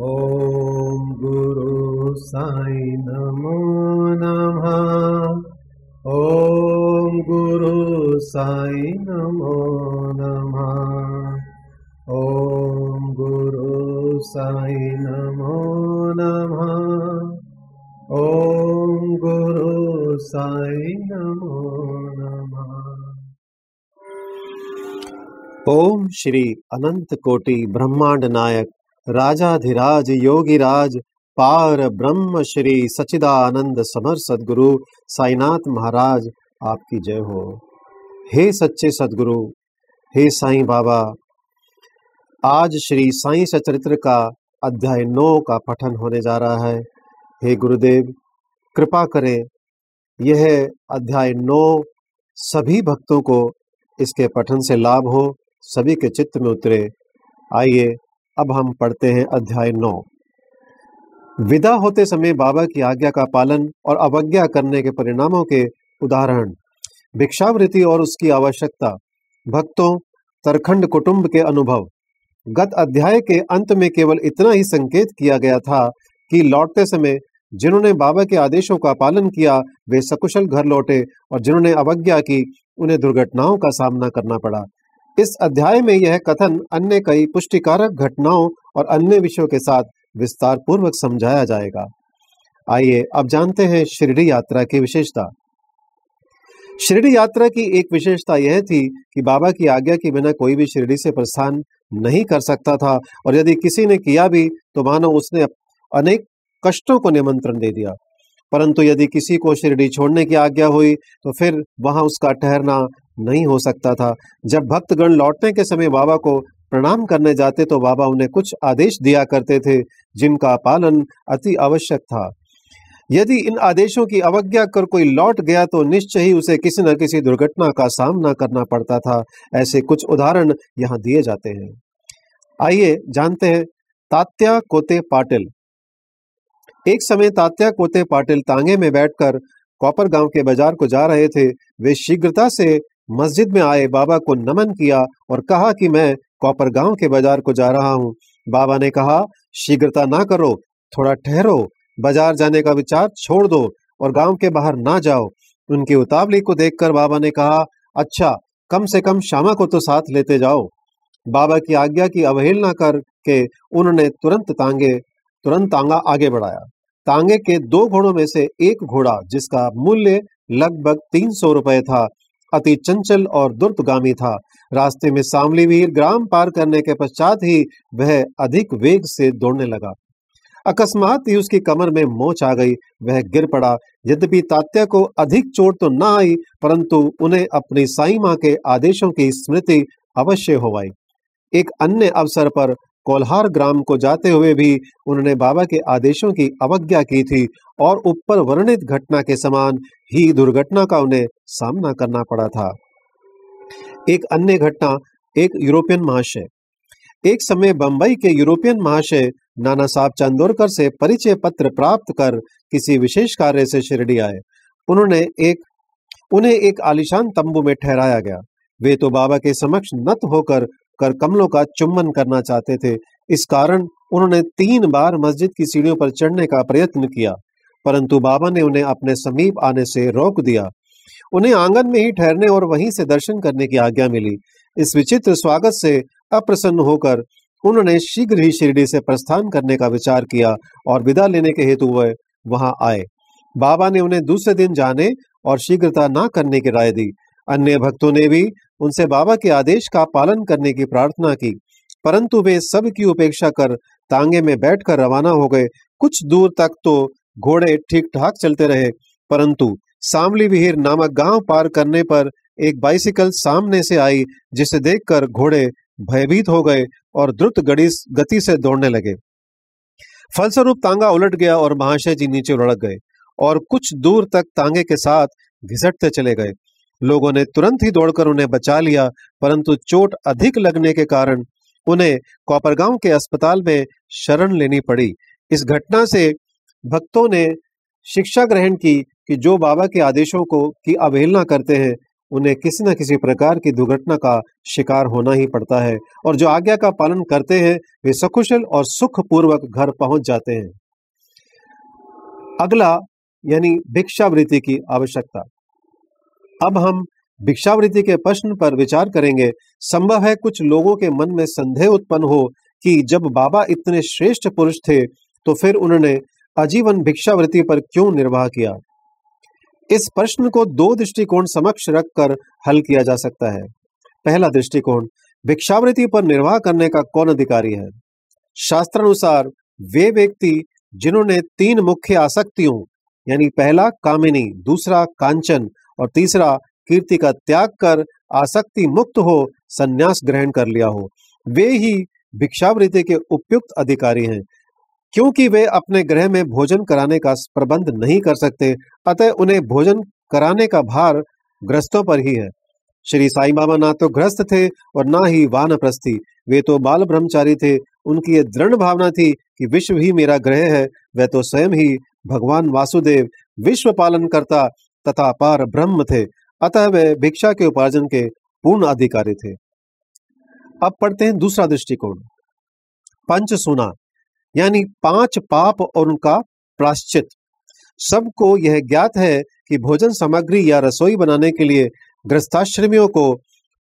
ॐ गुरु साई नमो नमः। ॐ गुरु साई नमो नमः। ॐ गुरु साई नमो नमः। ॐ गुरु साई नमो नमः। ओम श्री अनंत कोटि ब्रह्मांड नायक राजाधिराज योगिराज, पार ब्रह्म श्री सचिदानंद समर सदगुरु साईनाथ महाराज, आपकी जय हो। हे सच्चे सदगुरु, हे साईं बाबा, आज श्री साईं सचरित्र का अध्याय नौ का पठन होने जा रहा है। हे गुरुदेव, कृपा करें, यह अध्याय नौ सभी भक्तों को इसके पठन से लाभ हो, सभी के चित्त में उतरे। आइए अब हम पढ़ते हैं अध्याय नौ। विदा होते समय बाबा की आज्ञा का पालन और अवज्ञा करने के परिणामों के उदाहरण, भिक्षावृत्ति और उसकी आवश्यकता, भक्तों, तरखंड कुटुंब के अनुभव। गत अध्याय के अंत में केवल इतना ही संकेत किया गया था कि लौटते समय जिन्होंने बाबा के आदेशों का पालन किया, वे सकुशल घर लौटे और जिन्होंने अवज्ञा की, उन्हें दुर्घटनाओं का सामना करना पड़ा। इस अध्याय में यह कथन अन्य कई पुष्टिकारक घटनाओं और अन्य विषयों के साथ विस्तार पूर्वक समझाया जाएगा। आइए अब जानते हैं शिरडी यात्रा की विशेषता। शिरडी यात्रा की एक विशेषता यह थी कि बाबा की आज्ञा के बिना कोई भी शिरडी से प्रस्थान नहीं कर सकता था और यदि किसी ने किया भी तो मानो उसने अनेक कष्टों को निमंत्रण दे दिया। परंतु यदि किसी को शिरडी छोड़ने की आज्ञा हुई तो फिर वहाँ उसका ठहरना नहीं हो सकता था। जब भक्तगण लौटने के समय बाबा को प्रणाम करने जाते तो बाबा उन्हें कुछ आदेश दिया करते थे, जिनका पालन अति आवश्यक था। यदि इन आदेशों की अवज्ञा कर कोई लौट गया तो निश्चय ही उसे किसी न किसी दुर्घटना का सामना करना पड़ता था। ऐसे कुछ उदाहरण यहाँ दिए जाते हैं। आइए जानते हैं तात्या कोते पाटिल। एक समय तात्या कोते पाटिल तांगे में बैठकर कॉपर गाँव के बाज़ार को जा रहे थे। वे शीघ्रता से मस्जिद में आए बाबा को नमन किया और कहा कि मैं कॉपर गाँव के बाज़ार को जा रहा हूँ। बाबा ने कहा, शीघ्रता ना करो, थोड़ा ठहरो, बाज़ार जाने का विचार छोड़ दो और गाँव के बाहर ना जाओ। उनकी उतावली को देखकर बाबा ने कहा अच्छा कम से कम श्यामा को तो साथ लेते जाओ। बाबा की आज्ञा की अवहेलना करके उन्होंने तुरंत तांगे, तुरंत तांगा आगे बढ़ाया। तांगे के दो घोड़ों में से एक घोड़ा, जिसका मूल्य लगभग तीन सौ रुपए था अति चंचल और दुर्पगामी था। रास्ते में सामलीवीर ग्राम पार करने के पश्चात ही वह अधिक वेग से दौड़ने लगा। अकस्मात ही उसकी कमर में मोच आ गई, वह गिर पड़ा। यद्यपि तात्या को अधिक चोट तो न आई, परंतु उन्हें अपनी साई माँ के आदेशों की स्मृति अवश्य हो आई। एक अन्य अवसर पर कोल्हार ग्राम को जाते हुए भी उन्होंने बाबा के आदेशों की अवज्ञा की थी और ऊपर वर्णित घटना के समान ही दुर्घटना का उन्हें सामना करना पड़ा था। एक अन्य घटना, एक यूरोपियन महाशय। एक समय बंबई के यूरोपियन महाशय नाना साहब चंदोरकर से परिचय पत्र प्राप्त कर किसी विशेष कार्य से शिरडी आए। उन्होंने एक, उन्हें एक आलिशान तंबू में ठहराया गया। वे तो बाबा के समक्ष नत होकर कर कमलों का चुम्बन करना चाहते थे। इस कारण उन्होंने तीन बार मस्जिद की सीढ़ियों पर चढ़ने का प्रयत्न किया, परंतु बाबा ने उन्हें अपने समीप आने से रोक दिया। उन्हें आँगन में ही ठहरने और वहीं से दर्शन करने की आज्ञा मिली। इस विचित्र स्वागत से अप्रसन्न होकर उन्होंने शीघ्र ही शिरडी से प्रस्थान करने का विचार किया और विदा लेने के हेतु वह वहाँ आए। बाबा ने उन्हें दूसरे दिन जाने और शीघ्रता ना करने की राय दी। अन्य भक्तों ने भी उनसे बाबा के आदेश का पालन करने की प्रार्थना की। परंतु वे सब की उपेक्षा कर तांगे में बैठकर रवाना हो गए। कुछ दूर तक तो घोड़े ठीक ठाक चलते रहे, परंतु सामली विहीर नामक गाँव पार करने पर एक बाइसिकल सामने से आई, जिसे देखकर घोड़े भयभीत हो गए और द्रुत गड़ी गति से दौड़ने लगे। फलस्वरूप तांगा उलट गया और महाशय जी नीचे लड़क गए और कुछ दूर तक तांगे के साथ घिसटते चले गए। लोगों ने तुरंत ही दौड़कर उन्हें बचा लिया, परंतु चोट अधिक लगने के कारण उन्हें कॉपरगांव के अस्पताल में शरण लेनी पड़ी। इस घटना से भक्तों ने शिक्षा ग्रहण की कि जो बाबा के आदेशों को की अवहेलना करते हैं, उन्हें किसी न किसी प्रकार की दुर्घटना का शिकार होना ही पड़ता है और जो आज्ञा का पालन करते हैं, वे सकुशल और सुखपूर्वक घर पहुँच जाते हैं। अगला, यानी भिक्षावृत्ति की आवश्यकता। अब हम भिक्षावृत्ति के प्रश्न पर विचार करेंगे। संभव है कुछ लोगों के मन में संदेह उत्पन्न हो कि जब बाबा इतने श्रेष्ठ पुरुष थे तो फिर उन्होंने आजीवन भिक्षावृत्ति पर क्यों निर्वाह किया? इस प्रश्न को दो दृष्टिकोण समक्ष रखकर हल किया जा सकता है। पहला दृष्टिकोण, भिक्षावृत्ति पर निर्वाह करने का कौन अधिकारी है? शास्त्रानुसार, वे व्यक्ति जिन्होंने तीन मुख्य आसक्तियों, यानी पहला कामिनी, दूसरा कांचन और तीसरा, कीर्ति का त्याग कर आसक्ति मुक्त हो, संन्यास ग्रहण कर लिया हो। वे ही भिक्षावृत्ति के उपयुक्त अधिकारी हैं, क्योंकि वे अपने ग्रह में भोजन कराने का प्रबंध नहीं कर सकते, अतः उन्हें भोजन कराने का भार ग्रस्तों पर ही है। श्री साई बाबा ना तो ग्रस्त थे और ना ही वानप्रस्थी, वे तो बाल ब्रह्मचारी थे, उनकी ये दृढ़ भावना थी कि विश्व ही मेरा ग्रह है, वह तो स्वयं ही भगवान वासुदेव, विश्व पालन करता तथा पार ब्रह्म थे, अतः वे भिक्षा के उपार्जन के पूर्ण अधिकारी थे। अब पढ़ते हैं दूसरा दृष्टिकोण। पंच सुना, यानी पाँच पाप और उनका प्राश्चित। सबको यह ज्ञात है कि भोजन सामग्री या रसोई बनाने के लिए ग्रस्ताश्रमियों को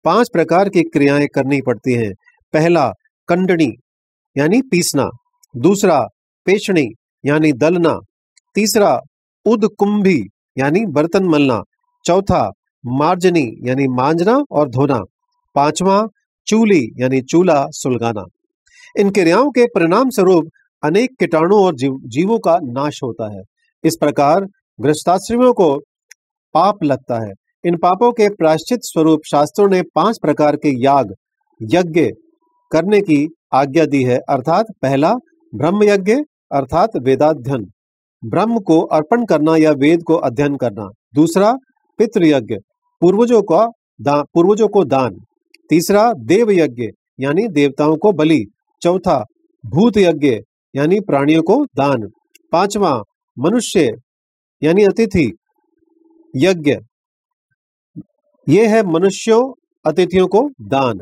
पाँच प्रकार की क्रियाएँ करनी पड़ती हैं। पहला कंडनी यानी पीसना। दूसरा पेशणी यानी दलना। तीसरा, उदकुंभी यानी बर्तन मलना। चौथा मार्जनी यानी मांजना और धोना। पांचवा चूली यानी चूल्हा सुलगाना। इन क्रियाओं के परिणाम स्वरूप अनेक कीटाणु और जीव, जीवों का नाश होता है। इस प्रकार गृहस्थाश्रमियों को पाप लगता है। इन पापों के प्राश्चित स्वरूप शास्त्रों ने पाँच प्रकार के याग यज्ञ करने की आज्ञा दी है। अर्थात पहला ब्रह्म यज्ञ अर्थात वेदाध्ययन। ब्रह्म को अर्पण करना या वेद को अध्ययन करना। दूसरा, पितृयज्ञ, पूर्वजों का दान पूर्वजों को दान। तीसरा देव यज्ञ यानी देवताओं को बलि। चौथा भूत यज्ञ यानी प्राणियों को दान। पांचवा, मनुष्य, यानी अतिथि यज्ञ। ये है मनुष्यों, अतिथियों को दान।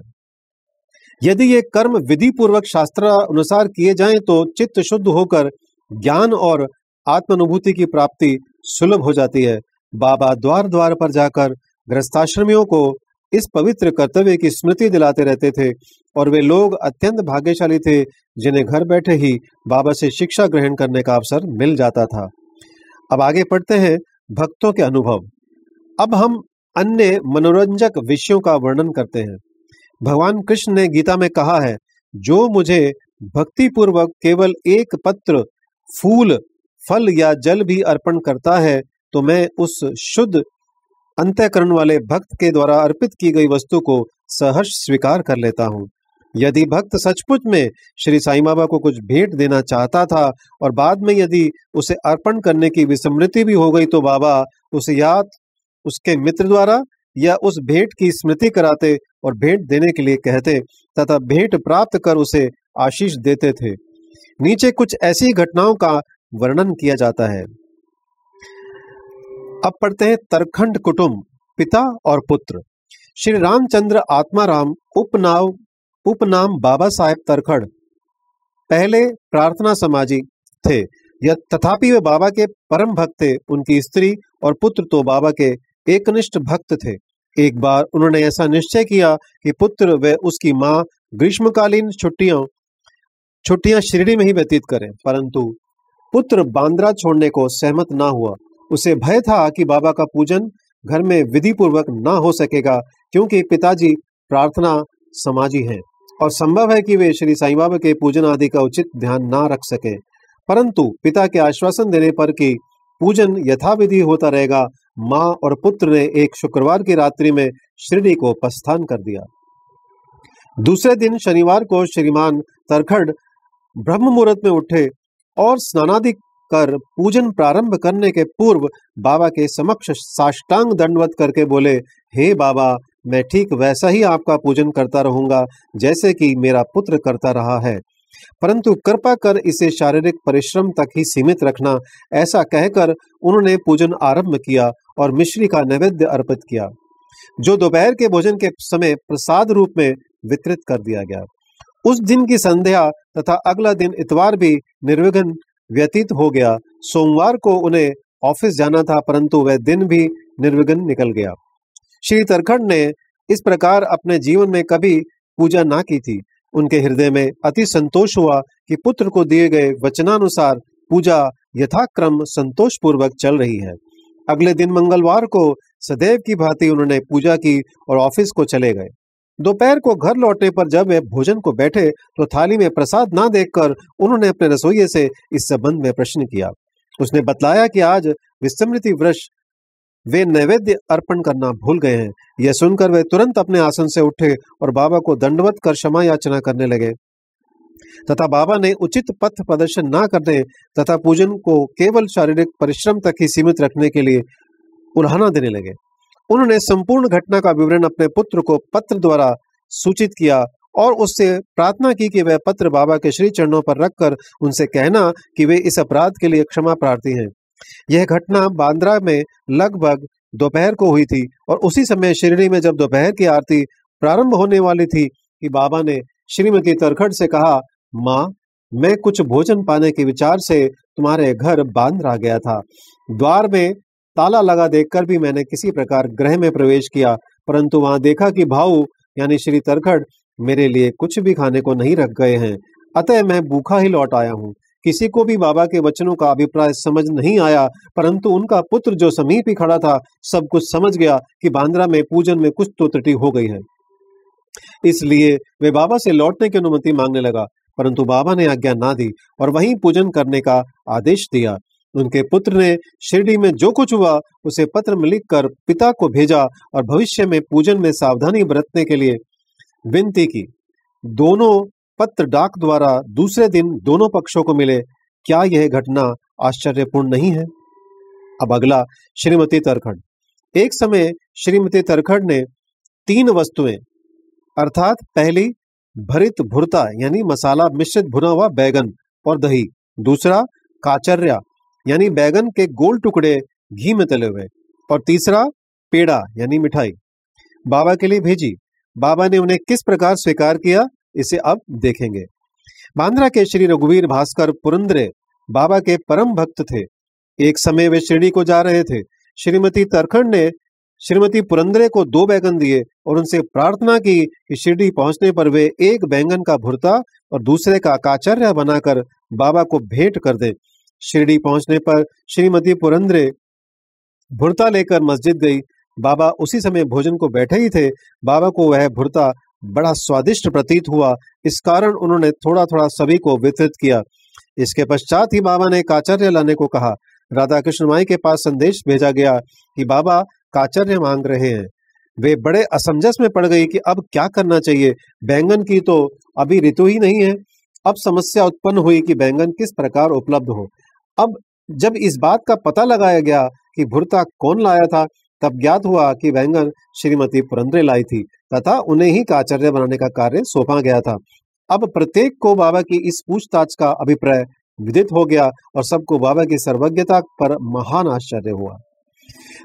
यदि ये कर्म विधि पूर्वक शास्त्र अनुसार किए जाएँ तो चित्त शुद्ध होकर ज्ञान और आत्मानुभूति की प्राप्ति सुलभ हो जाती है। बाबा द्वार द्वार पर जाकर ग्रस्ताश्रमियों को इस पवित्र कर्तव्य की स्मृति दिलाते रहते थे और वे लोग अत्यंत भाग्यशाली थे, जिन्हें घर बैठे ही बाबा से शिक्षा ग्रहण करने का अवसर मिल जाता था। अब आगे पढ़ते हैं भक्तों के अनुभव। अब हम अन्य मनोरंजक विषयों का वर्णन करते हैं। भगवान कृष्ण ने गीता में कहा है, जो मुझे भक्ति पूर्वक केवल एक पत्र, फूल फल या जल भी अर्पण करता है तो मैं उस शुद्ध अंत्यकरण वाले भक्त के द्वारा अर्पित की गई वस्तु को सहर्ष स्वीकार कर लेता हूँ। यदि भक्त सचमुच में श्री साईं बाबा को कुछ भेंट देना चाहता था और बाद में यदि उसे अर्पण करने की विस्मृति भी हो गई तो बाबा उसे याद उसके मित्र द्वारा या उस भेंट की स्मृति कराते और भेंट देने के लिए कहते, तथा भेंट प्राप्त कर उसे आशीष देते थे। नीचे कुछ ऐसी घटनाओं का वर्णन किया जाता है। अब पढ़ते हैं तरखंड कुटुंब, पिता और पुत्र। श्री रामचंद्र आत्माराम उपनाम उपनाम बाबा साहेब तरखड़। पहले प्रार्थना समाजी थे तथापि वे बाबा के परम भक्त थे, उनकी स्त्री और पुत्र तो बाबा के एकनिष्ठ भक्त थे। एक बार उन्होंने ऐसा निश्चय किया कि पुत्र व उसकी माँ ग्रीष्मकालीन छुट्टियों, छुट्टियाँ शिरडी में ही व्यतीत करें, परंतु पुत्र बांद्रा छोड़ने को सहमत ना हुआ। उसे भय था कि बाबा का पूजन घर में विधि पूर्वक ना हो सकेगा, क्योंकि पिताजी प्रार्थना समाजी हैं और संभव है कि वे श्री साईं बाबा के पूजन आदि का उचित ध्यान ना रख सके। परंतु पिता के आश्वासन देने पर कि पूजन यथाविधि होता रहेगा, माँ और पुत्र ने एक शुक्रवार की रात्रि में श्रीडी को प्रस्थान कर दिया। दूसरे दिन शनिवार को श्रीमान तरखड़ ब्रह्म मुहूर्त में उठे और स्नानादि कर पूजन प्रारंभ करने के पूर्व बाबा के समक्ष साष्टांग दंडवत करके बोले, हे बाबा, मैं ठीक वैसा ही आपका पूजन करता रहूँगा जैसे कि मेरा पुत्र करता रहा है। परंतु कृपा कर इसे शारीरिक परिश्रम तक ही सीमित रखना, ऐसा कहकर उन्होंने पूजन आरंभ किया और मिश्री का नैवेद्य अर्पित किया, जो दोपहर के भोजन के समय प्रसाद रूप में वितरित कर दिया गया। उस दिन की संध्या तथा अगला दिन इतवार भी निर्विघ्न व्यतीत हो गया। सोमवार को उन्हें ऑफ़िस जाना था, परंतु वह दिन भी निर्विघ्न निकल गया। श्री तरखड़ ने इस प्रकार अपने जीवन में कभी पूजा ना की थी। उनके हृदय में अति संतोष हुआ कि पुत्र को दिए गए वचनानुसार पूजा यथाक्रम संतोष पूर्वक चल रही है। अगले दिन मंगलवार को सदैव की भांति उन्होंने पूजा की और ऑफ़िस को चले गए। दोपहर को घर लौटने पर जब वे भोजन को बैठे तो थाली में प्रसाद ना देखकर उन्होंने अपने रसोइये से इस संबंध में प्रश्न किया। उसने बतलाया कि आज विस्मृति वृक्ष वे नैवेद्य अर्पण करना भूल गए हैं। यह सुनकर वे तुरंत अपने आसन से उठे और बाबा को दंडवत कर क्षमा याचना करने लगे। तथा बाबा ने उचित पथ प्रदर्शन ना करने तथा पूजन को केवल शारीरिक परिश्रम तक ही सीमित रखने के लिए उल्हाना देने लगे। उन्होंने संपूर्ण घटना का विवरण अपने पुत्र को पत्र द्वारा सूचित किया और उससे प्रार्थना की कि वह पत्र बाबा के श्री चरणों पर रखकर उनसे कहना कि वे इस अपराध के लिए क्षमा प्रार्थी हैं। यह घटना बांद्रा में लगभग दोपहर को हुई थी और उसी समय शिरडी में जब दोपहर की आरती प्रारंभ होने वाली थी कि बाबा ने श्रीमती तरखड़ से कहा, माँ, मैं कुछ भोजन पाने के विचार से तुम्हारे घर बांद्रा गया था। द्वार में ताला लगा देखकर भी मैंने किसी प्रकार ग्रह में प्रवेश किया, परंतु वहाँ देखा कि भाऊ, यानी श्री तरखड़, मेरे लिए कुछ भी खाने को नहीं रख गए हैं। अतः मैं भूखा ही लौट आया हूँ। किसी को भी बाबा के वचनों का अभिप्राय समझ नहीं आया, परंतु उनका पुत्र जो समीप ही खड़ा था, सब कुछ समझ गया कि बांद्रा में पूजन में कुछ तो त्रुटि हो गई है। इसलिए वे बाबा से लौटने की अनुमति मांगने लगा, परंतु बाबा ने आज्ञा ना दी और वहीं पूजन करने का आदेश दिया। उनके पुत्र ने शिरडी में जो कुछ हुआ, उसे पत्र में लिखकर पिता को भेजा और भविष्य में पूजन में सावधानी बरतने के लिए विनती की। दोनों पत्र डाक द्वारा दूसरे दिन दोनों पक्षों को मिले। क्या यह घटना आश्चर्यपूर्ण नहीं है? अब अगला, श्रीमती तरखड़। एक समय श्रीमती तरखड़ ने तीन वस्तुएँ, अर्थात पहली, भरित भुरता, यानी मसाला मिश्रित भुना हुआ बैगन और दही, दूसरा, काचर्या यानी बैगन के गोल टुकड़े घी में तले हुए। और तीसरा, पेड़ा, यानी मिठाई। बाबा के लिए भेजी। बाबा ने उन्हें किस प्रकार स्वीकार किया, इसे अब देखेंगे। बांद्रा के श्री रघुवीर भास्कर पुरंद्रे बाबा के परम भक्त थे। एक समय वे शिरडी को जा रहे थे। श्रीमती तरखंड ने श्रीमती पुरंदरे को दो बैगन दिए और उनसे प्रार्थना की कि शिरडी पहुँचने पर वे एक बैंगन का भुरता और दूसरे का काचर्या बनाकर बाबा को भेंट कर दे। शिरडी पहुँचने पर श्रीमती पुरंदरे भुरता लेकर मस्जिद गई। बाबा उसी समय भोजन को बैठे ही थे। बाबा को वह भुरता बड़ा स्वादिष्ट प्रतीत हुआ। इस कारण उन्होंने थोड़ा थोड़ा सभी को वितरित किया। इसके पश्चात ही बाबा ने काचर्य लाने को कहा। राधा कृष्ण माई के पास संदेश भेजा गया कि बाबा काचर्य मांग रहे हैं। वे बड़े असमंजस में पड़ गई कि अब क्या करना चाहिए? बैंगन की तो अभी ऋतु ही नहीं है। अब समस्या उत्पन्न हुई कि बैंगन किस प्रकार उपलब्ध हो। अब जब इस बात का पता लगाया गया कि भुरता कौन लाया था, तब ज्ञात हुआ कि बैंगन श्रीमती पुरंद्रे लाई थी, तथा उन्हें ही काचर्य बनाने का कार्य सौंपा गया था। अब प्रत्येक को बाबा की इस पूछताछ का अभिप्राय विदित हो गया और सबको बाबा की सर्वज्ञता पर महान आश्चर्य हुआ।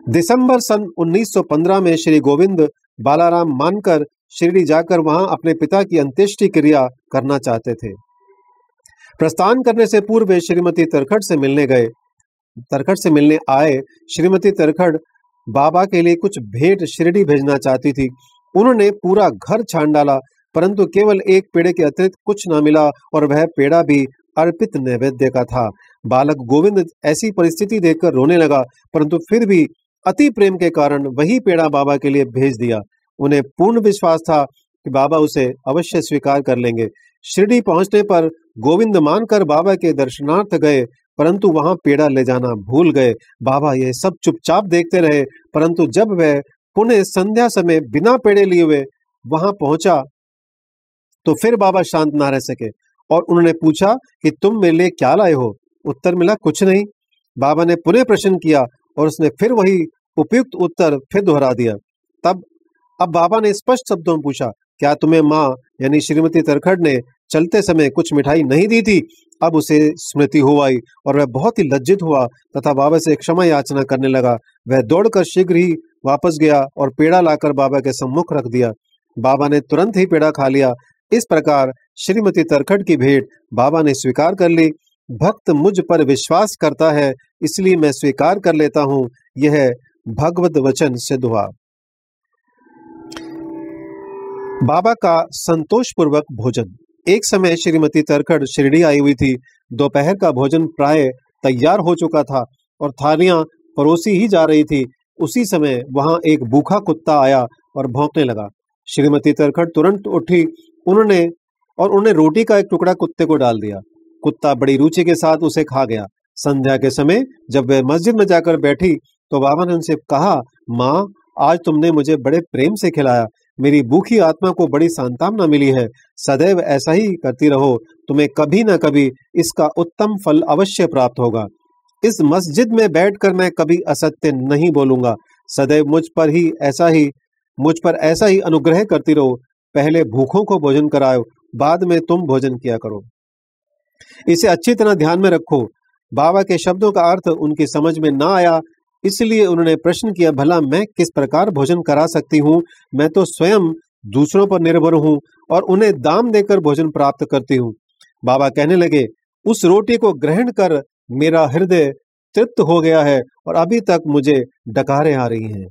दिसंबर सन 1915 में श्री गोविंद बालाराम मानकर शिरडी जाकर वहाँ अपने पिता की अंत्येष्टि क्रिया करना चाहते थे। प्रस्थान करने से पूर्व श्रीमती तरखड़ से मिलने गए। तरखड़ से मिलने आए श्रीमती तरखड़ बाबा के लिए कुछ भेंट शिरडी भेजना चाहती थी। उन्होंने पूरा घर छान डाला, परंतु केवल एक पेड़े के अतिरिक्त कुछ न मिला और वह पेड़ा भी अर्पित नैवेद्य का था। बालक गोविंद ऐसी परिस्थिति देखकर रोने लगा, परंतु फिर भी अति प्रेम के कारण वही पेड़ा बाबा के लिए भेज दिया। उन्हें पूर्ण विश्वास था कि बाबा उसे अवश्य स्वीकार कर लेंगे। शिरडी पहुँचने पर गोविंद मानकर बाबा के दर्शनार्थ गए, परंतु वहाँ पेड़ा ले जाना भूल गए। बाबा ये सब चुपचाप देखते रहे, परंतु जब वह पुनः संध्या समय बिना पेड़े लिए हुए वहाँ पहुँचा तो फिर बाबा शांत ना रह सके और उन्होंने पूछा कि तुम मेरे लिए क्या लाए हो? उत्तर मिला, कुछ नहीं। बाबा ने पुनः प्रश्न किया और उसने फिर वही उपयुक्त उत्तर फिर दोहरा दिया। तब, अब बाबा ने स्पष्ट शब्दों में पूछा क्या तुम्हें माँ, यानी श्रीमती तरखड़ ने चलते समय कुछ मिठाई नहीं दी थी? अब उसे स्मृति हो आई और वह बहुत ही लज्जित हुआ तथा बाबा से क्षमा याचना करने लगा। वह दौड़कर शीघ्र ही वापस गया और पेड़ा लाकर बाबा के सम्मुख रख दिया। बाबा ने तुरंत ही पेड़ा खा लिया। इस प्रकार श्रीमती तरखड़ की भेंट बाबा ने स्वीकार कर ली। भक्त मुझ पर विश्वास करता है, इसलिए मैं स्वीकार कर लेता हूँ। यह भगवत वचन सिद्ध हुआ। बाबा का संतोष पूर्वक भोजन। एक समय श्रीमती तरखड़ शिरडी आई हुई थी। दोपहर का भोजन प्राय तैयार हो चुका था और थालियाँ परोसी ही जा रही थी। उसी समय वहाँ एक भूखा कुत्ता आया और भौंकने लगा। श्रीमती तरखड़ तुरंत उठी। उन्होंने और उन्होंने रोटी का एक टुकड़ा कुत्ते को डाल दिया। कुत्ता बड़ी रुचि के साथ उसे खा गया। संध्या के समय जब वह मस्जिद में जाकर बैठी तो बाबा ने उनसे कहा, माँ, आज तुमने मुझे बड़े प्रेम से खिलाया। मेरी भूखी आत्मा को बड़ी सांत्वना मिली है। सदैव ऐसा ही करती रहो। तुम्हें कभी न कभी इसका उत्तम फल अवश्य प्राप्त होगा। इस मस्जिद में बैठकर मैं कभी असत्य नहीं बोलूँगा। सदैव मुझ पर ही ऐसा ही, मुझ पर ऐसा ही अनुग्रह करती रहो। पहले भूखों को भोजन कराओ, बाद में तुम भोजन किया करो। इसे अच्छी तरह ध्यान में रखो। बाबा के शब्दों का अर्थ उनकी समझ में ना आया इसलिए उन्होंने प्रश्न किया, भला मैं किस प्रकार भोजन करा सकती हूँ? मैं तो स्वयं दूसरों पर निर्भर हूँ और उन्हें दाम देकर भोजन प्राप्त करती हूँ। बाबा कहने लगे, उस रोटी को ग्रहण कर मेरा हृदय तृप्त हो गया है और अभी तक मुझे डकारे आ रही हैं।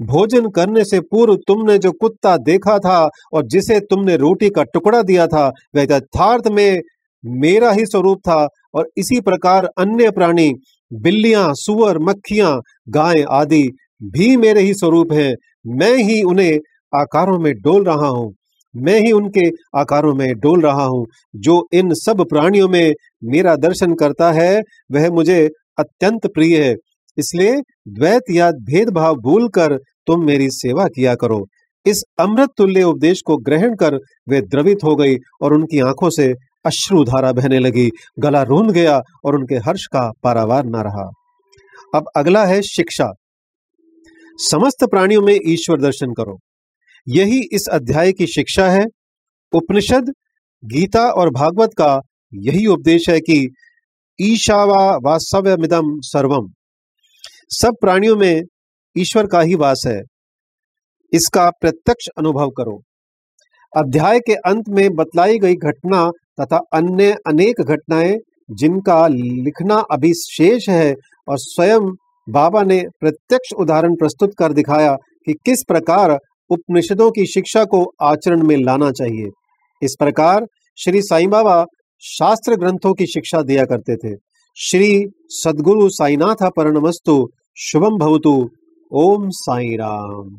भोजन करने से पूर्व तुमने जो कुत्ता देखा था और जिसे तुमने रोटी का टुकड़ा दिया था, वह यथार्थ में मेरा ही स्वरूप था और इसी प्रकार अन्य प्राणी बिल्लियाँ, सुअर, मक्खियाँ, गाय आदि भी मेरे ही स्वरूप हैं। मैं ही उन्हें आकारों में डोल रहा हूँ। मैं ही उनके आकारों में डोल रहा हूँ। जो इन सब प्राणियों में मेरा दर्शन करता है, वह मुझे अत्यंत प्रिय है। इसलिए द्वैत या भेदभाव भूल कर तुम मेरी सेवा किया करो। इस अमृत तुल्य उपदेश को ग्रहण कर वे द्रवित हो गई और उनकी आँखों से अश्रुधारा बहने लगी, गला रूंध गया और उनके हर्ष का पारावार न रहा। अब अगला है शिक्षा। समस्त प्राणियों में ईश्वर दर्शन करो। यही इस अध्याय की शिक्षा है। उपनिषद, गीता और भागवत का यही उपदेश है कि ईशावा वास्तव्यमिदम सर्वम सब प्राणियों में ईश्वर का ही वास है। इसका प्रत्यक्ष अनुभव करो। अध्याय के अंत में बतलाई गई घटना तथा अन्य अनेक घटनाएँ जिनका लिखना अभी शेष है और स्वयं बाबा ने प्रत्यक्ष उदाहरण प्रस्तुत कर दिखाया कि किस प्रकार उपनिषदों की शिक्षा को आचरण में लाना चाहिए। इस प्रकार श्री साईं बाबा शास्त्र ग्रंथों की शिक्षा दिया करते थे। श्री सदगुरु साईनाथ परणमस्तु शुभम भवतु, ओम साई राम।